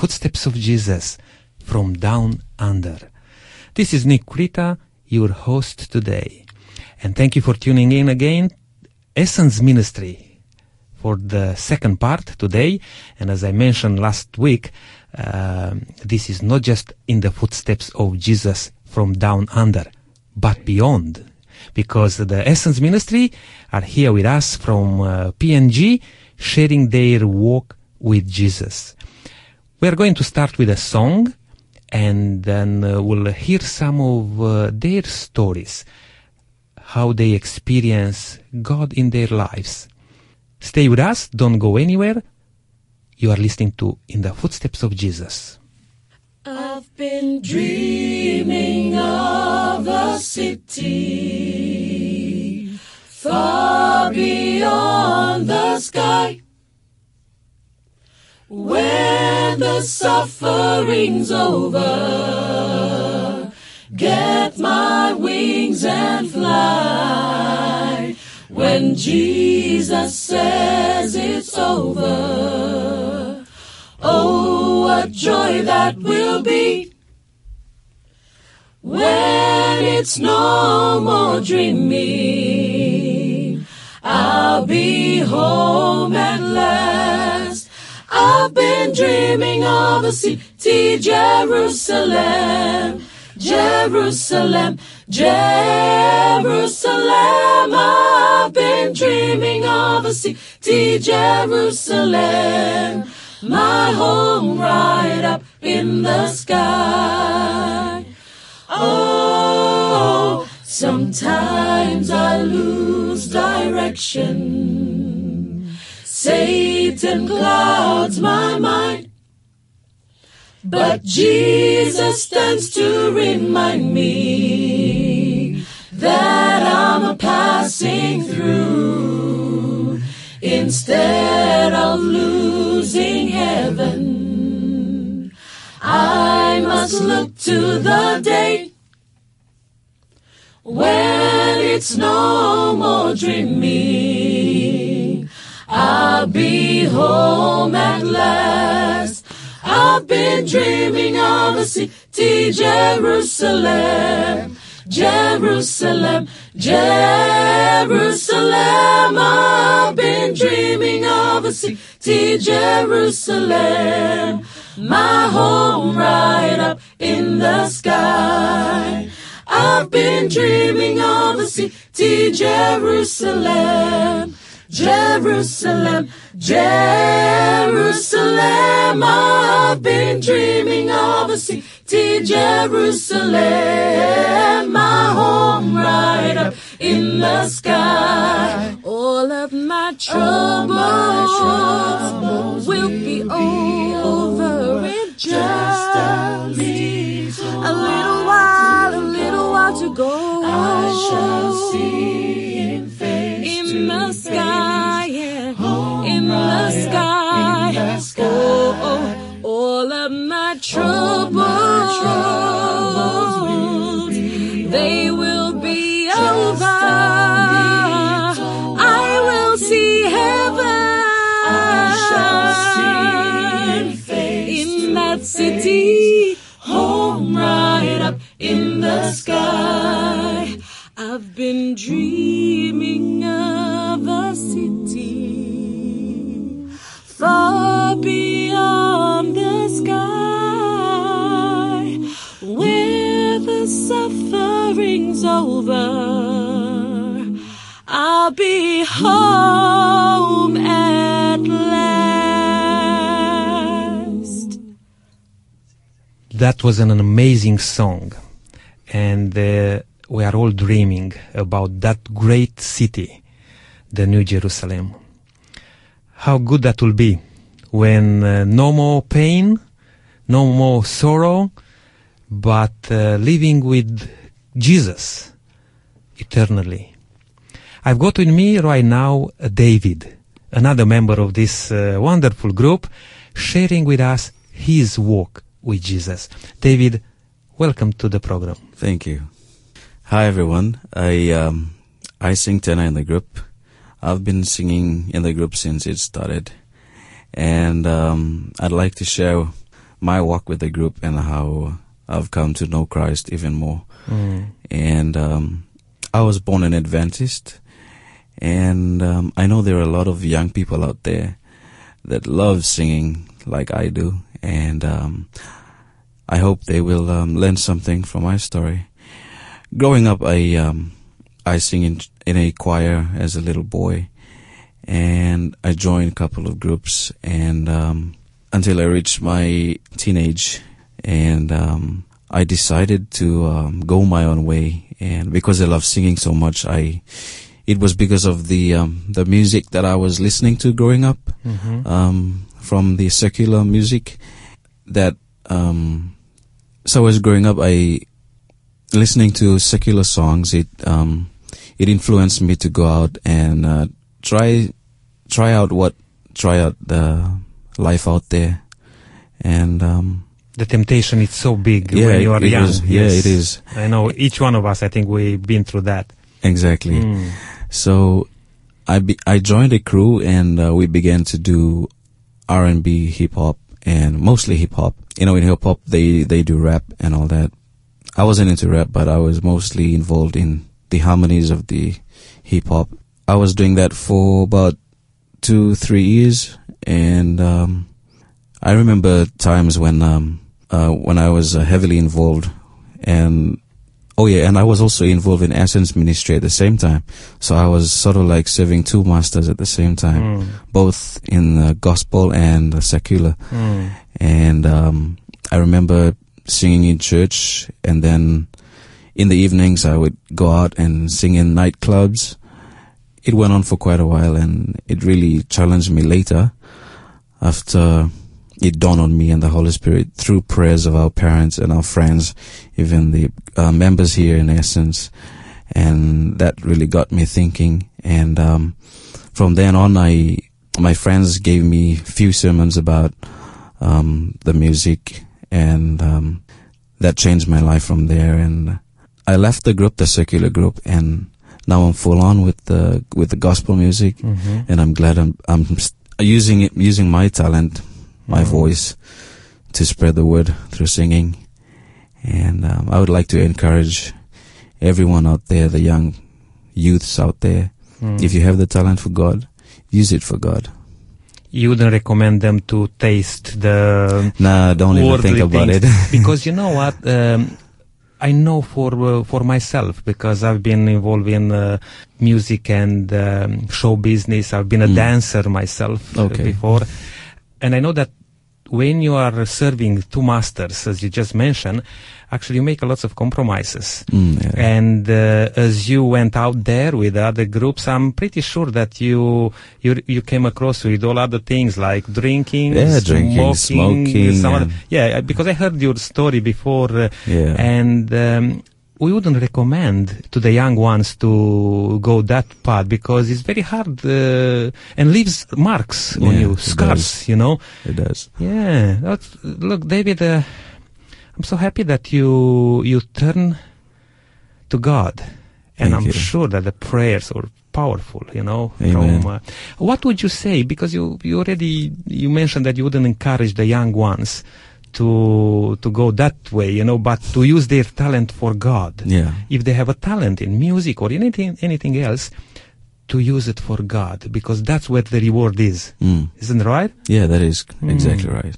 footsteps of Jesus from down under. This is Nick Krita, your host today. And thank you for tuning in again. Essence Ministry for the second part today. And as I mentioned last week, uh, this is not just in the footsteps of Jesus from down under, but beyond. Because the Essence Ministry are here with us from uh, PNG, sharing their walk with Jesus. We are going to start with a song and then uh, we'll hear some of uh, their stories, how they experience God in their lives. Stay with us, don't go anywhere. You are listening to In the Footsteps of Jesus. I've been dreaming of a city far beyond the sky when the suffering's over, get my wings and fly. When Jesus says it's over, oh, what joy that will be. When it's no more dreaming, I'll be home at last. I've been dreaming of a city, Jerusalem, Jerusalem, Jerusalem. I've been dreaming of a city, Jerusalem, my home right up in the sky. Oh, sometimes I lose direction. Satan clouds my mind. But Jesus stands to remind me that I'm a passing through instead of losing heaven. I must look to the day when it's no more dreaming. I'll be home at last. I've been dreaming of a city, Jerusalem, Jerusalem, Jerusalem. I've been dreaming of a city, Jerusalem, my home right up in the sky. I've been dreaming of a city, Jerusalem. Jerusalem, Jerusalem. I've been dreaming of a city, Jerusalem, my home right up in the sky. All of my troubles, will be over in just a little, while, a little while to go. I shall see the sky, yeah, in the sky. In the sky. Oh, oh, oh. all of my troubles, they will be over. I will see heaven. in that city, home right up in the sky. I've been dreaming of a city far beyond the sky where the suffering's over. I'll be home at last. That was an amazing song. And uh, we are all dreaming about that great city, the New Jerusalem. How good that will be when uh, no more pain, no more sorrow, but uh, living with Jesus eternally. I've got with me right now uh, David, another member of this uh, wonderful group, sharing with us his walk with Jesus. David, welcome to the program. Thank you. Hi everyone. I um, I sing tenor in the group. I've been singing in the group since it started, and um, I'd like to share my walk with the group and how I've come to know Christ even more. Mm. And um, I was born an Adventist, and um, I know there are a lot of young people out there that love singing like I do, and um, I hope they will um, learn something from my story. Growing up, I um, I sing in, in a choir as a little boy, and I joined a couple of groups, and um, until I reached my teenage, and um, I decided to um, go my own way, and because I love singing so much, I it was because of the um, the music that I was listening to growing up, Mhm. um, from the secular music that um, so as growing up, I listening to secular songs. It um, it influenced me to go out and uh, try try out what try out the life out there, and um, The temptation is so big Yeah, when you are young. is- yeah, it is. I know each one of us. I think we've been through that. exactly. Mm. So I be, I joined a crew and uh, we began to do R and B, hip hop, and mostly hip hop. You know, in hip hop they they do rap and all that. I wasn't into rap, but I was mostly involved in the harmonies of the hip hop. I was doing that for about two three years, and um, I remember times when um, uh, when I was uh, heavily involved, and oh yeah, and I was also involved in Essence ministry at the same time. So I was sort of like serving two masters at the same time, Mm. both in uh, gospel and secular. Mm. And um, I remember singing in church, and then in the evenings I would go out and sing in nightclubs. It went on for quite a while, and it really challenged me later after it dawned on me and the Holy Spirit through prayers of our parents and our friends, even the uh, members here in Essence. And that really got me thinking. And um, from then on, I my friends gave me few sermons about um, the music, and um, that changed my life from there. And I left the group, the secular group, and now I'm full on with the with the gospel music Mhm. and I'm glad I'm I'm using it using my talent, my Mm. voice, to spread the word through singing. And um, I would like to encourage everyone out there, the young youths out there, Mm. if you have the talent for God, use it for God. You wouldn't recommend them to taste the Nah, don't even think about it. because you know what um, I know for uh, for myself because I've been involved in uh, music and um, show business. I've been a Mm. dancer myself uh, Okay. before, and I know that when you are serving two masters, as you just mentioned, actually you make a lots of compromises. Mm, yeah. And uh, as you went out there with other groups, I'm pretty sure that you you you came across with all other things like drinking, Yeah, drinking, smoking, smoking, some other- yeah, because I heard your story before, uh, yeah. and um, we wouldn't recommend to the young ones to go that path because it's very hard uh, and leaves marks on you, scars, you know. it does. Yeah, that's, look, David, uh, I'm so happy that you you turn to God, and Thank I'm you. sure that the prayers are powerful. You know, Amen. from uh, what would you say? Because you you already you mentioned that you wouldn't encourage the young ones to to go that way, you know, but to use their talent for God. Yeah. If they have a talent in music or anything anything else, to use it for God, because that's where the reward is. Mm. Isn't it right? Yeah, that is Mm. exactly right.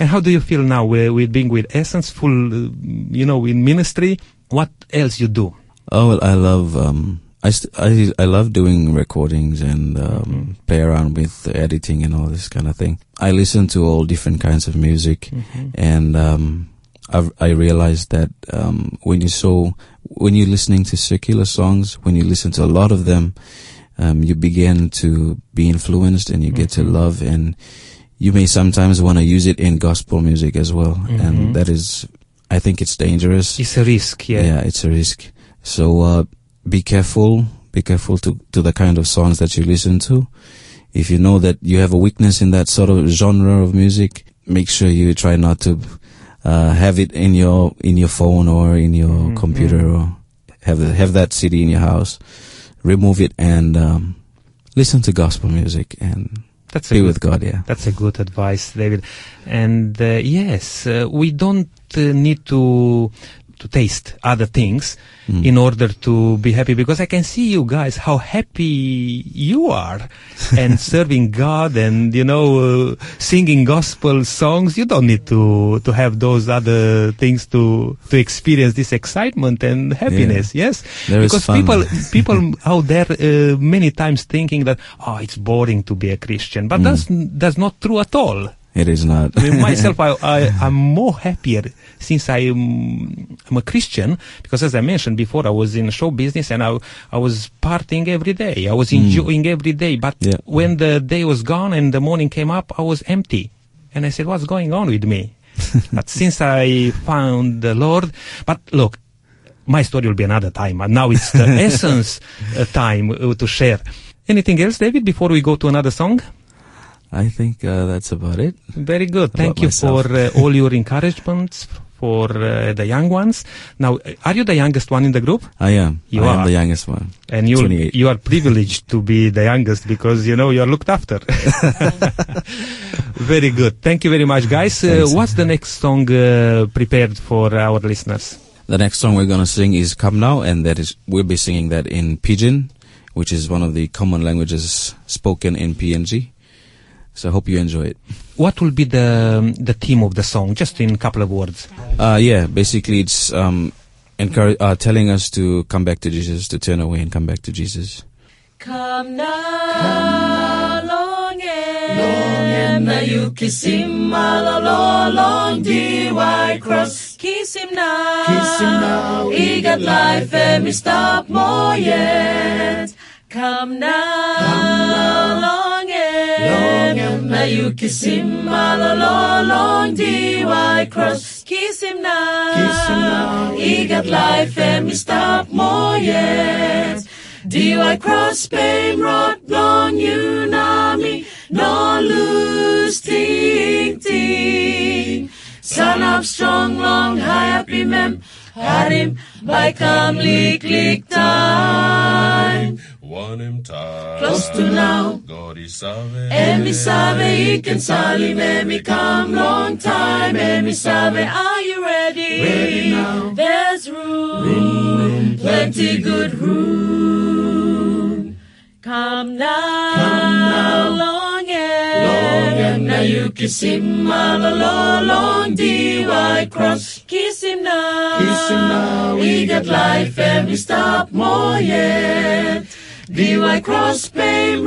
And how do you feel now with, with being with Essence, full, uh, you know, in ministry? What else you do? Oh, well, I love um, I, st- I I love doing recordings and um, Mhm. play around with editing and all this kind of thing. I listen to all different kinds of music, and um, I've, I realized that um, when you so when you're listening to circular songs, when you listen to a lot of them, um, you begin to be influenced and you get to Mhm. love and you may sometimes want to use it in gospel music as well, Mhm. and that is, I think it's dangerous. It's a risk, yeah. Yeah, it's a risk. So uh, be careful. Be careful to to the kind of songs that you listen to. If you know that you have a weakness in that sort of genre of music, make sure you try not to uh, have it in your in your phone or in your Mhm, computer or have have that CD in your house. Remove it and um, listen to gospel music and That's be good, with God. Yeah. That's a good advice, David. And uh, yes, uh, we don't uh, need to to taste other things Mm. in order to be happy. Because I can see you guys how happy you are and serving God and you know uh, singing gospel songs. You don't need to to have those other things to to experience this excitement and happiness. Yes. There because people people out there uh, many times thinking that oh it's boring to be a Christian. But that's that's not true at all It is not. I mean, myself, I, I, I'm more happier since I am I'm a Christian because, as I mentioned before, I was in show business and I, I was partying every day. I was enjoying every day. But Yeah. when the day was gone and the morning came up, I was empty. And I said, what's going on with me? but since I found the Lord, but look, my story will be another time. And now it's the essence uh, time uh, to share. Anything else, David, before we go to another song? I think uh, that's about it. Very good. Thank you myself. for uh, all your encouragements for uh, the young ones. Now, uh, are you the youngest one in the group? I am. You I are. am the youngest one. And you you are privileged to be the youngest because you know you are looked after. very good. Thank you very much, guys. Uh, what's the next song uh, prepared for our listeners? The next song we're gonna sing is "Come Now," and that is we'll be singing that in Pidgin, which is one of the common languages spoken in PNG. So I hope you enjoy it. What will be the um, the theme of the song? Just in a couple of words. Uh, yeah, basically it's um, encourage, uh, telling us to come back to Jesus, to turn away and come back to Jesus. Come now, long and long and now you kiss him all along, long dear white cross. Kiss him now, kiss him now. He got life and me stop more yet. Come now, come now, long and long and now you kiss him all long dear white cross. Kiss him now, kiss him now. He got life and me stop more yet. Do I cross pain rot long you me no lose ting ting Son of strong long happy mem had him by come lick lick time One him time. Close to now. God is salve. and me sabe he can sally me me come long time. And me sabe are you ready? Ready now. There's room. Room, plenty good room. come now. Come now. Long and long and now you kiss him. All along long D white cross. Kiss him now. Kiss him now. We got life and we stop more yet DY cross pain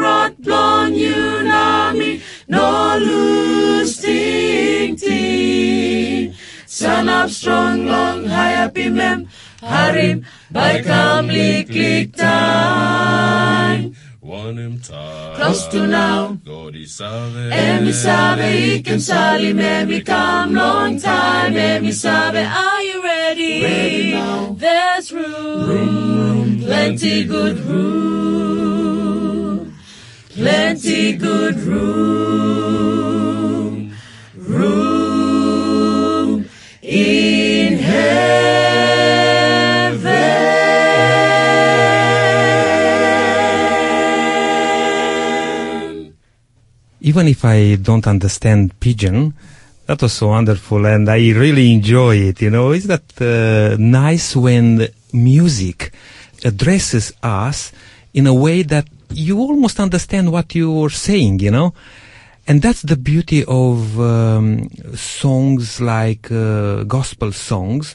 you know me no lose ting ting Son of strong long high happy mem Harim by come lick lick time One him time. Close to now God is salve. and me sabe he can sally me me come long time me sabe are you ready? Ready now. There's room, room, plenty good room, plenty good room, room in heaven. even if I don't understand Pidgin, that was so wonderful and I really enjoy it, you know. Is that uh, nice when music addresses us in a way that you almost understand what you're saying, you know? And that's the beauty of um, songs like uh, gospel songs,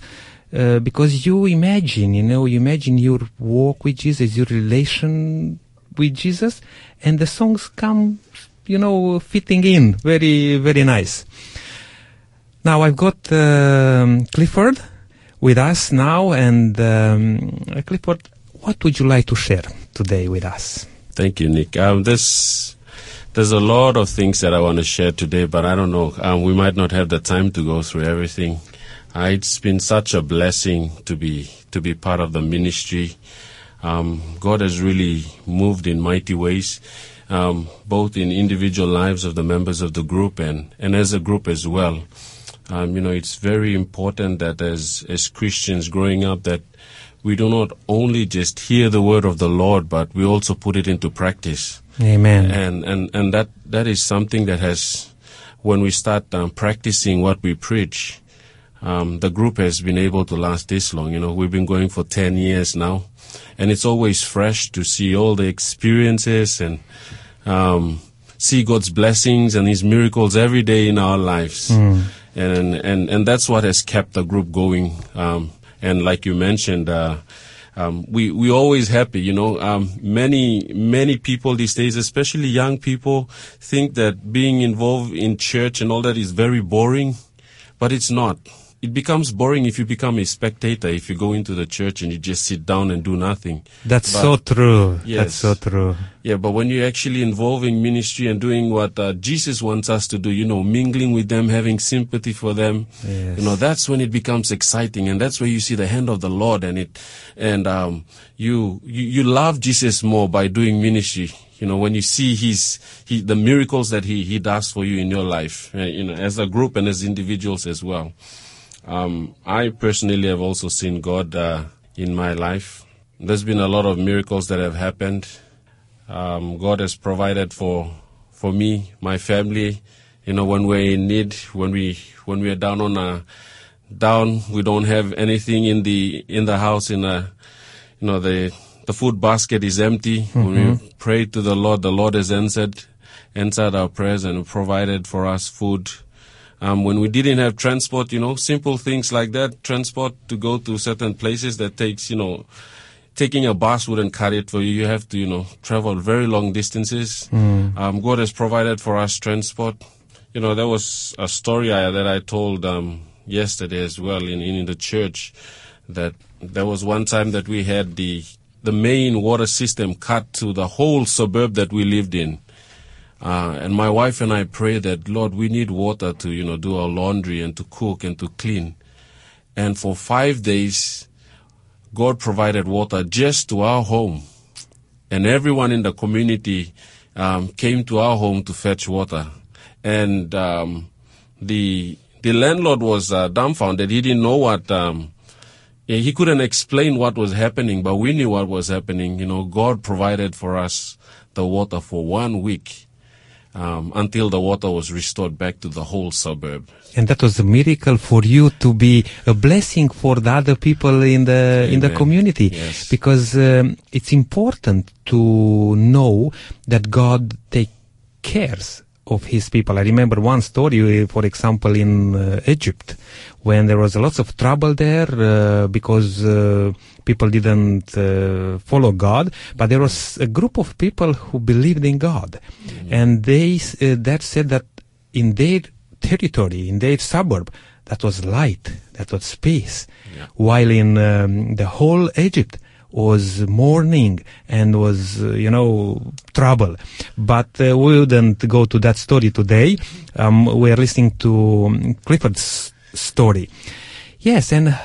uh, because you imagine, you know, you imagine your walk with Jesus, your relation with Jesus, and the songs come, you know, fitting in very, very nice. Now I've got um, Clifford with us now, and um, Clifford, what would you like to share today with us? Thank you, Nick. Um, this, there's a lot of things that I want to share today, but I don't know. Um, we might not have the time to go through everything. Uh, it's been such a blessing to be to be part of the ministry. Um, God has really moved in mighty ways, um, both in individual lives of the members of the group and, and as a group as well. Um, you know, it's very important that as as Christians growing up that we do not only just hear the word of the Lord, but we also put it into practice. Amen. And and and that that is something that has, when we start um, practicing what we preach, um, the group has been able to last this long. You know, we've been going for ten years now, and it's always fresh to see all the experiences and um, see God's blessings and His miracles every day in our lives. And and and that's what has kept the group going. And like you mentioned. Uh, um, we we always happy, you know. Um, many many people these days, especially young people, think that being involved in church and all that is very boring, but it's not. It becomes boring if you become a spectator. If you go into the church and you just sit down and do nothing. That's But- so true. That's so true. Yeah, but when you're actually involved in ministry and doing what uh, Jesus wants us to do, you know, mingling with them, having sympathy for them, Yes. you know, that's when it becomes exciting, and that's where you see the hand of the Lord, and it, and um, you, you you love Jesus more by doing ministry. You know, when you see his he the miracles that he he does for you in your life, uh, you know, as a group and as individuals as well. Um, I personally have also seen God uh, in my life. There's been a lot of miracles that have happened. Um, God has provided for for me, my family. You know, when we're in need, when we when we're down on a down, we don't have anything in the in the house. In a, you know, the the food basket is empty. When we pray to the Lord, the Lord has answered answered our prayers and provided for us food. Um, when we didn't have transport, you know, simple things like that, transport to go to certain places that takes, you know, taking a bus wouldn't cut it for you. You have to, you know, travel very long distances. Um, God has provided for us transport. You know, there was a story I, that I told um, yesterday as well in, in the church that there was one time that we had the the main water system cut to the whole suburb that we lived in. Uh, and my wife and I prayed that, Lord, we need water to, you know, do our laundry and to cook and to clean. And for five days, God provided water just to our home. And everyone in the community um, came to our home to fetch water. And um, the the landlord was uh, dumbfounded. He didn't know what um, he couldn't explain what was happening, but we knew what was happening. You know, God provided for us the water for one week um, until the water was restored back to the whole suburb. And that was a miracle for you to be a blessing for the other people in the in the community. Yes. Because um, it's important to know that God take cares of His people. I remember one story, uh, for example, in uh, Egypt, when there was a lots of trouble there uh, because uh, people didn't uh, follow God, but there was a group of people who believed in God, and they uh, that said that in their territory, in their suburb, that was light, that was peace, Yeah. while in um, the whole Egypt was mourning and was, uh, you know, trouble. But uh, we wouldn't go to that story today. Um, we are listening to um, Clifford's story. Yes, and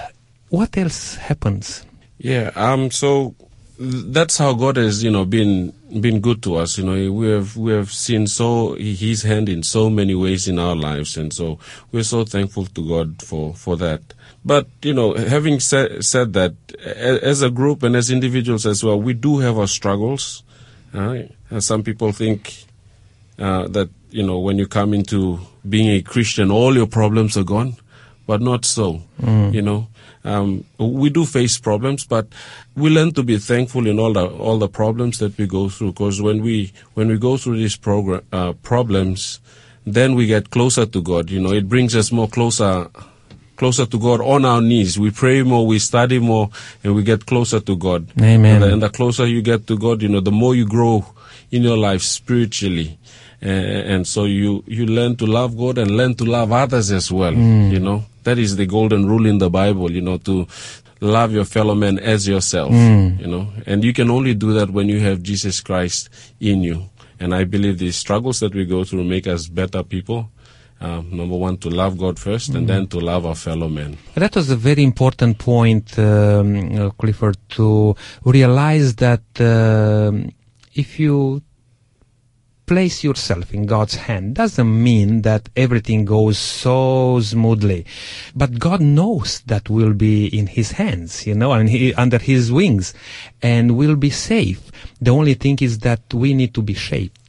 what else happens? Yeah. Um. So that's how God has, you know, been been good to us. You know, we have we have seen so His hand in so many ways in our lives, and so we're so thankful to God for for that. But you know, having said said that, a- as a group and as individuals as well, we do have our struggles. Uh, some people think uh, that you know when you come into being a Christian, all your problems are gone, but not so. You know, um, we do face problems, but we learn to be thankful in all the all the problems that we go through. Because when we when we go through these program, uh, problems, then we get closer to God. You know, it brings us more closer closer to God on our knees. We pray more, we study more, and we get closer to God. Amen. And the, and the closer you get to God, you know, the more you grow in your life spiritually. Uh, and so you, you learn to love God and learn to love others as well. You know, that is the golden rule in the Bible, you know, to love your fellow man as yourself, you know, and you can only do that when you have Jesus Christ in you. And I believe the struggles that we go through make us better people. Um, number one, to love God 1st and then to love our fellow men. That was a very important point, um, uh, Clifford, to realize that um if you place yourself in God's hand doesn't mean that everything goes so smoothly. But God knows that we'll be in His hands, you know, and he, under His wings, and we'll be safe. The only thing is that we need to be shaped.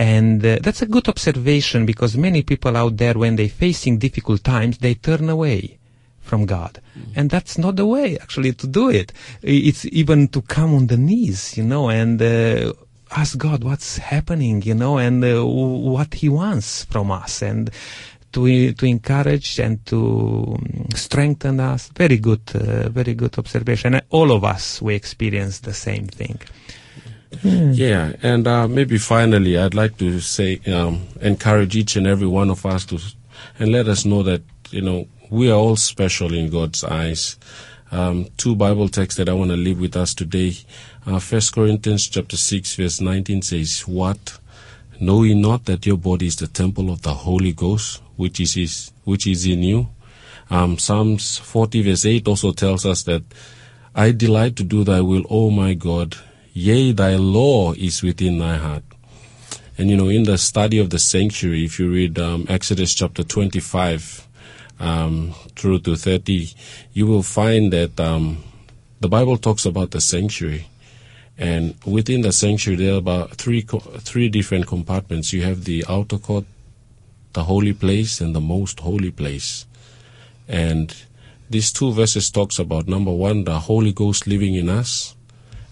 And uh, that's a good observation because many people out there, when they're facing difficult times, they turn away from God. And that's not the way actually to do it. It's even to come on the knees, you know, and uh, ask God what's happening, you know, and uh, what He wants from us, and to to encourage and to um, strengthen us. Very good, uh, very good observation. All of us we experience the same thing. Yeah, and uh, maybe finally, I'd like to say, um, encourage each and every one of us to, and let us know that you know we are all special in God's eyes. Um, two Bible texts that I want to leave with us today. Uh, First Corinthians chapter six verse nineteen says, "What know ye not that your body is the temple of the Holy Ghost, which is his, which is in you?" Um, Psalms forty verse eight also tells us that, "I delight to do Thy will, O my God." Yea, thy law is within thy heart. And you know, in the study of the sanctuary, if you read um, Exodus chapter 25 um, through to 30, you will find that um, the Bible talks about the sanctuary. And within the sanctuary, there are about three, three different compartments. You have the outer court, the holy place, and the most holy place. And these two verses talks about number one, the Holy Ghost living in us,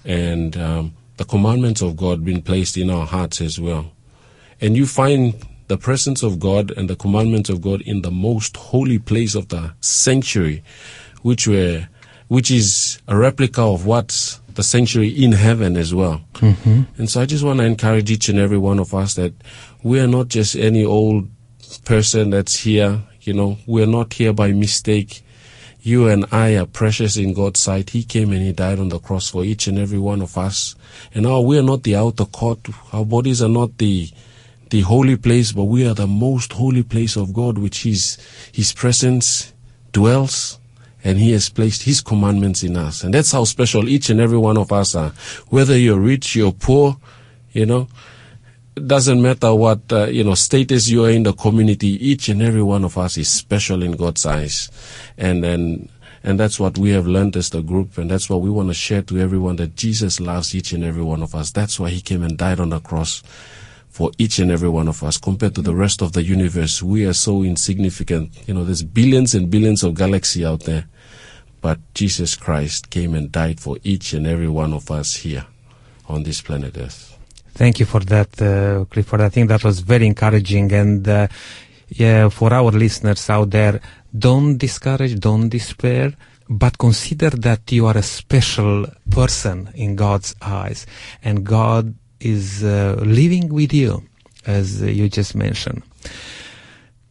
and um, the commandments of God being placed in our hearts as well. And you find the presence of God and the commandments of God in the most holy place of the sanctuary, which were, which is a replica of what the sanctuary in heaven as well. And so I just want to encourage each and every one of us that we are not just any old person that's here. You know, we are not here by mistake. You and I are precious in God's sight. He came and He died on the cross for each and every one of us. And now we are not the outer court. Our bodies are not the the holy place, but we are the most holy place of God, which is His presence dwells, and He has placed His commandments in us. And that's how special each and every one of us are. Whether you're rich, you're poor, you know, doesn't matter what uh, you know status you are in the community. Each and every one of us is special in God's eyes, and then and that's what we have learned as the group, and that's what we want to share to everyone that Jesus loves each and every one of us. That's why He came and died on the cross for each and every one of us. Compared to the rest of the universe, we are so insignificant. You know, there's billions and billions of galaxy out there, but Jesus Christ came and died for each and every one of us here on this planet Earth. Thank you for that, uh, Clifford. I think that was very encouraging. And uh, yeah, for our listeners out there, don't discourage, don't despair, but consider that you are a special person in God's eyes, and God is uh, living with you, as you just mentioned.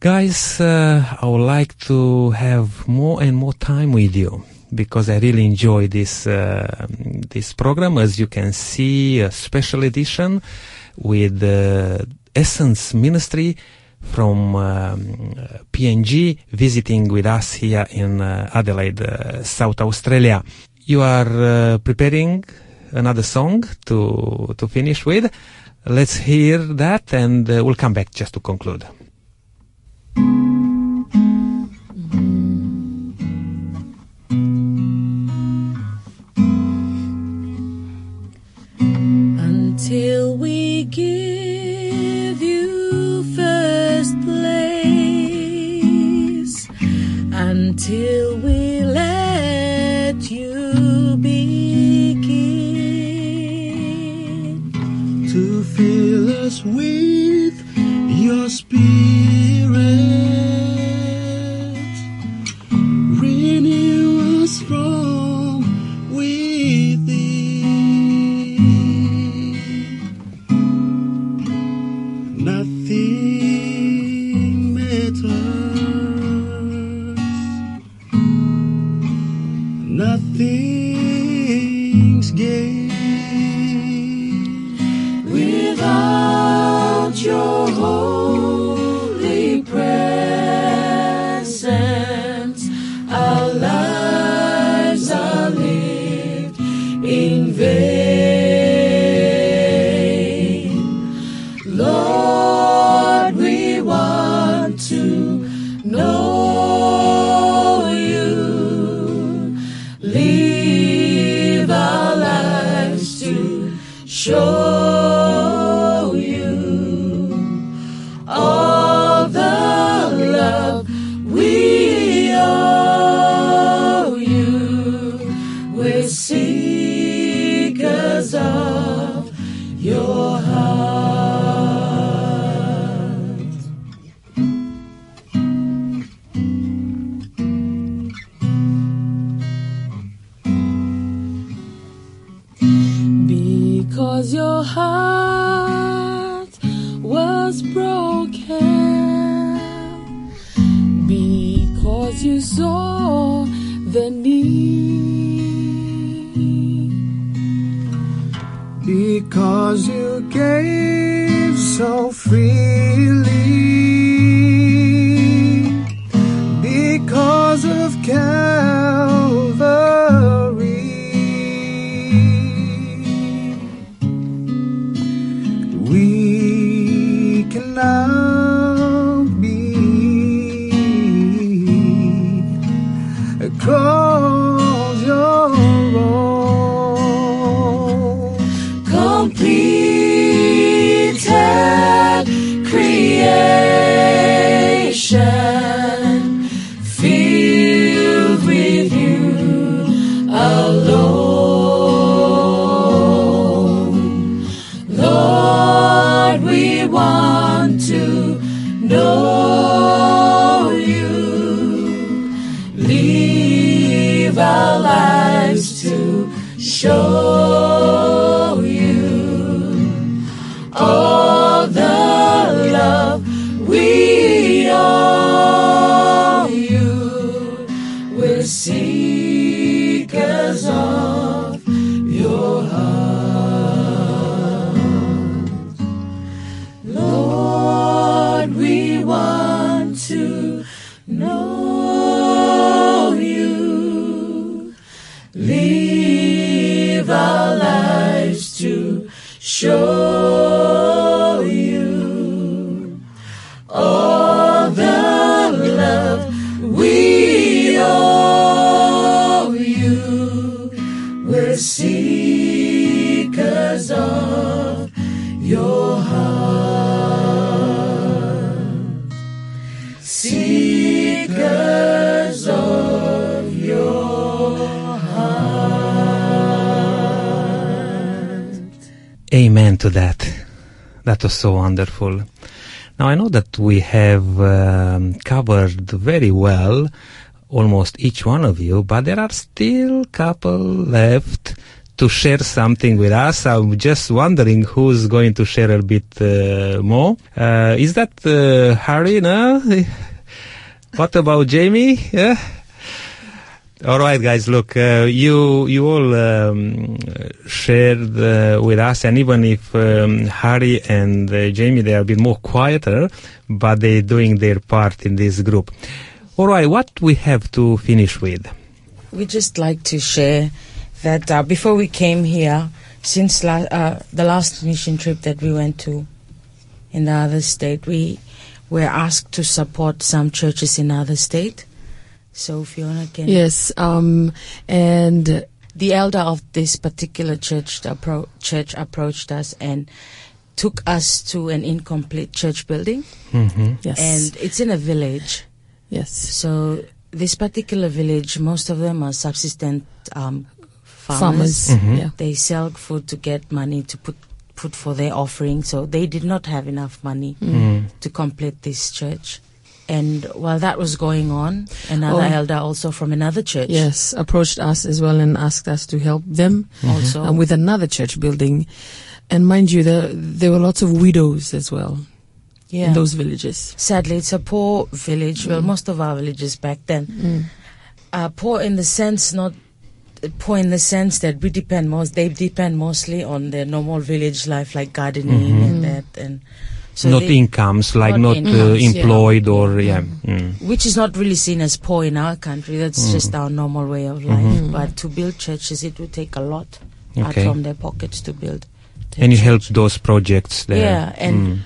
Guys, uh, I would like to have more and more time with you because I really enjoy this uh, this program. As you can see, a special edition with uh, Essence Ministry from um, PNG visiting with us here in uh, Adelaide, uh, South Australia. You are uh, preparing another song to to finish with. Let's hear that, and uh, we'll come back just to conclude. Until we let you begin. to feel us with That was so wonderful. Now I know that we have um, covered very well almost each one of you, but there are still couple left to share something with us. I'm just wondering who's going to share a bit uh, more. Uh, is that uh, Harry? No? What about Jamie? Yeah? All right, guys. Look, uh, you you all um, shared uh, with us, and even if um, Harry and uh, Jamie they are a bit more quieter, but they're doing their part in this group. All right, what we have to finish with? We just like to share that uh, before we came here, since la- uh, the last mission trip that we went to in the other state, we were asked to support some churches in other state. So Fiona can. Yes, um, and The elder of this particular church appro- church approached us and took us to an incomplete church building, Mm-hmm. yes, and it's in a village. yes, So this particular village, most of them are subsistent um, farmers. Mhm. Yeah, They sell food to get money to put put for their offering. So they did not have enough money Mm. to complete this church. And while that was going on, another Oh. elder also from another church yes, approached us as well and asked us to help them also um, with another church building. And mind you, there there were lots of widows as well yeah. in those villages. Sadly, it's a poor village. Well, Mm. most of our villages back then, Mm. uh, poor in the sense not poor in the sense that we depend most. They depend mostly on their normal village life, like gardening Mhm. and that, and so not incomes, like not not, uh, incomes, yeah. employed or yeah. Mm. which is not really seen as poor in our country. That's Mm. just our normal way of life. Mhm. But to build churches, it would take a lot out Okay. from their pockets to build And you help those projects there. Yeah, and Mm.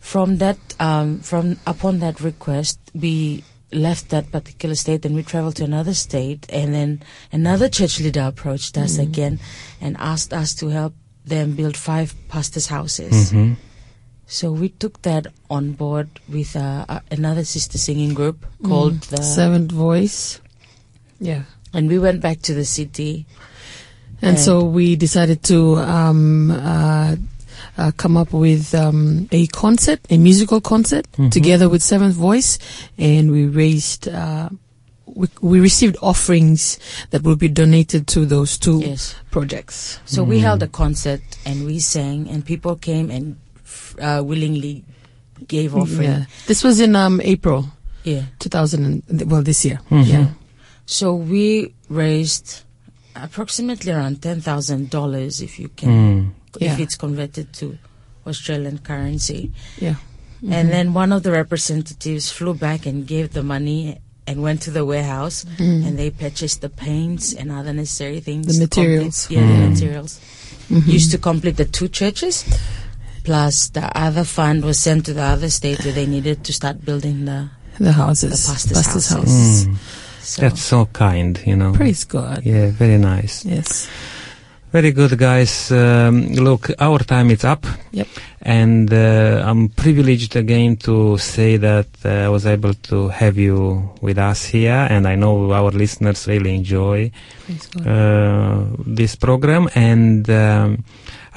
from that, um, from upon that request, we left that particular state and we traveled to another state, and then another church leader approached us again and asked us to help them build five pastors' houses. Mhm. So we took that on board with uh, uh, another sister singing group called the, Seventh Voice. Yeah. and we went back to the city. And And- so we decided to um, uh, uh, come up with um, a concert, a musical concert, Mhm. together with Seventh Voice, and we raised. Uh, we, we received offerings that will be donated to those two Yes. projects. So we held a concert and we sang, and people came and f- uh, willingly gave offering. Yeah. This was in um, April yeah. 2000. And, well, this year. Mhm. Yeah. So we raised approximately around ten thousand dollars, if you can, Mm. Yeah. if it's converted to Australian currency. Yeah. And then one of the representatives flew back and gave the money and went to the warehouse Mm. and they purchased the paints and other necessary things. The materials. complete- yeah, Mm. the materials Mhm. used to complete the two churches. Plus, the other fund was sent to the other state where they needed to start building the. the houses, The pastor's houses. houses. Mm. So That's so kind, you know. Praise God. Yeah, very nice. Yes. Very good, guys. Um, look, our time is up. Yep. And uh, I'm privileged again to say that uh, I was able to have you with us here, and I know our listeners really enjoy uh, this program. And um,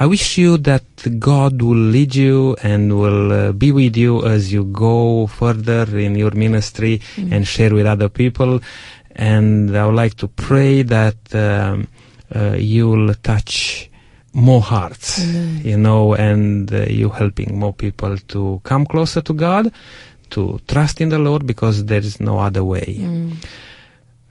I wish you that God will lead you and will uh, be with you as you go further in your ministry and share with other people. And I would like to pray that um, uh, you will touch more hearts, you know, and uh, you helping more people to come closer to God, to trust in the Lord because there is no other way. Mm.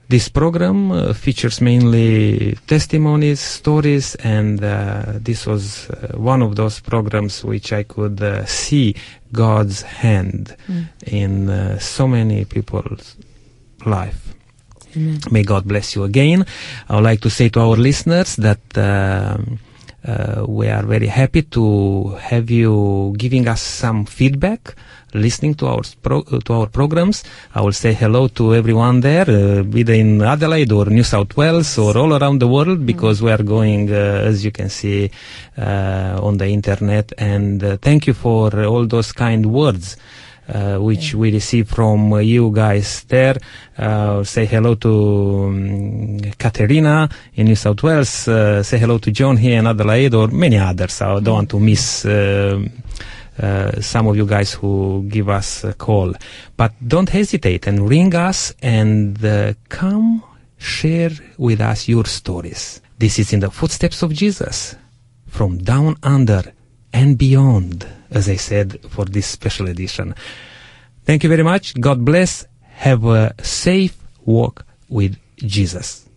This program uh, features mainly testimonies, stories, and uh, this was uh, one of those programs which I could uh, see God's hand Mm. in uh, so many people's life. Amen. May God bless you again. I would like to say to our listeners that um, uh, we are very happy to have you giving us some feedback, listening to our pro- uh, to our programs. I will say hello to everyone there, uh, either in Adelaide or New South Wales or all around the world, because we are going, uh, as you can see, uh, on the internet. And uh, thank you for all those kind words uh, which we receive from uh, you guys there. Uh, say hello to um, Katerina in New South Wales. Uh, say hello to John here in Adelaide or many others. I don't want to miss uh, uh, some of you guys who give us a call. But don't hesitate and ring us and uh, come share with us your stories. This is in the footsteps of Jesus from down under and beyond, as I said, for this special edition. Thank you very much. God bless. Have a safe walk with Jesus.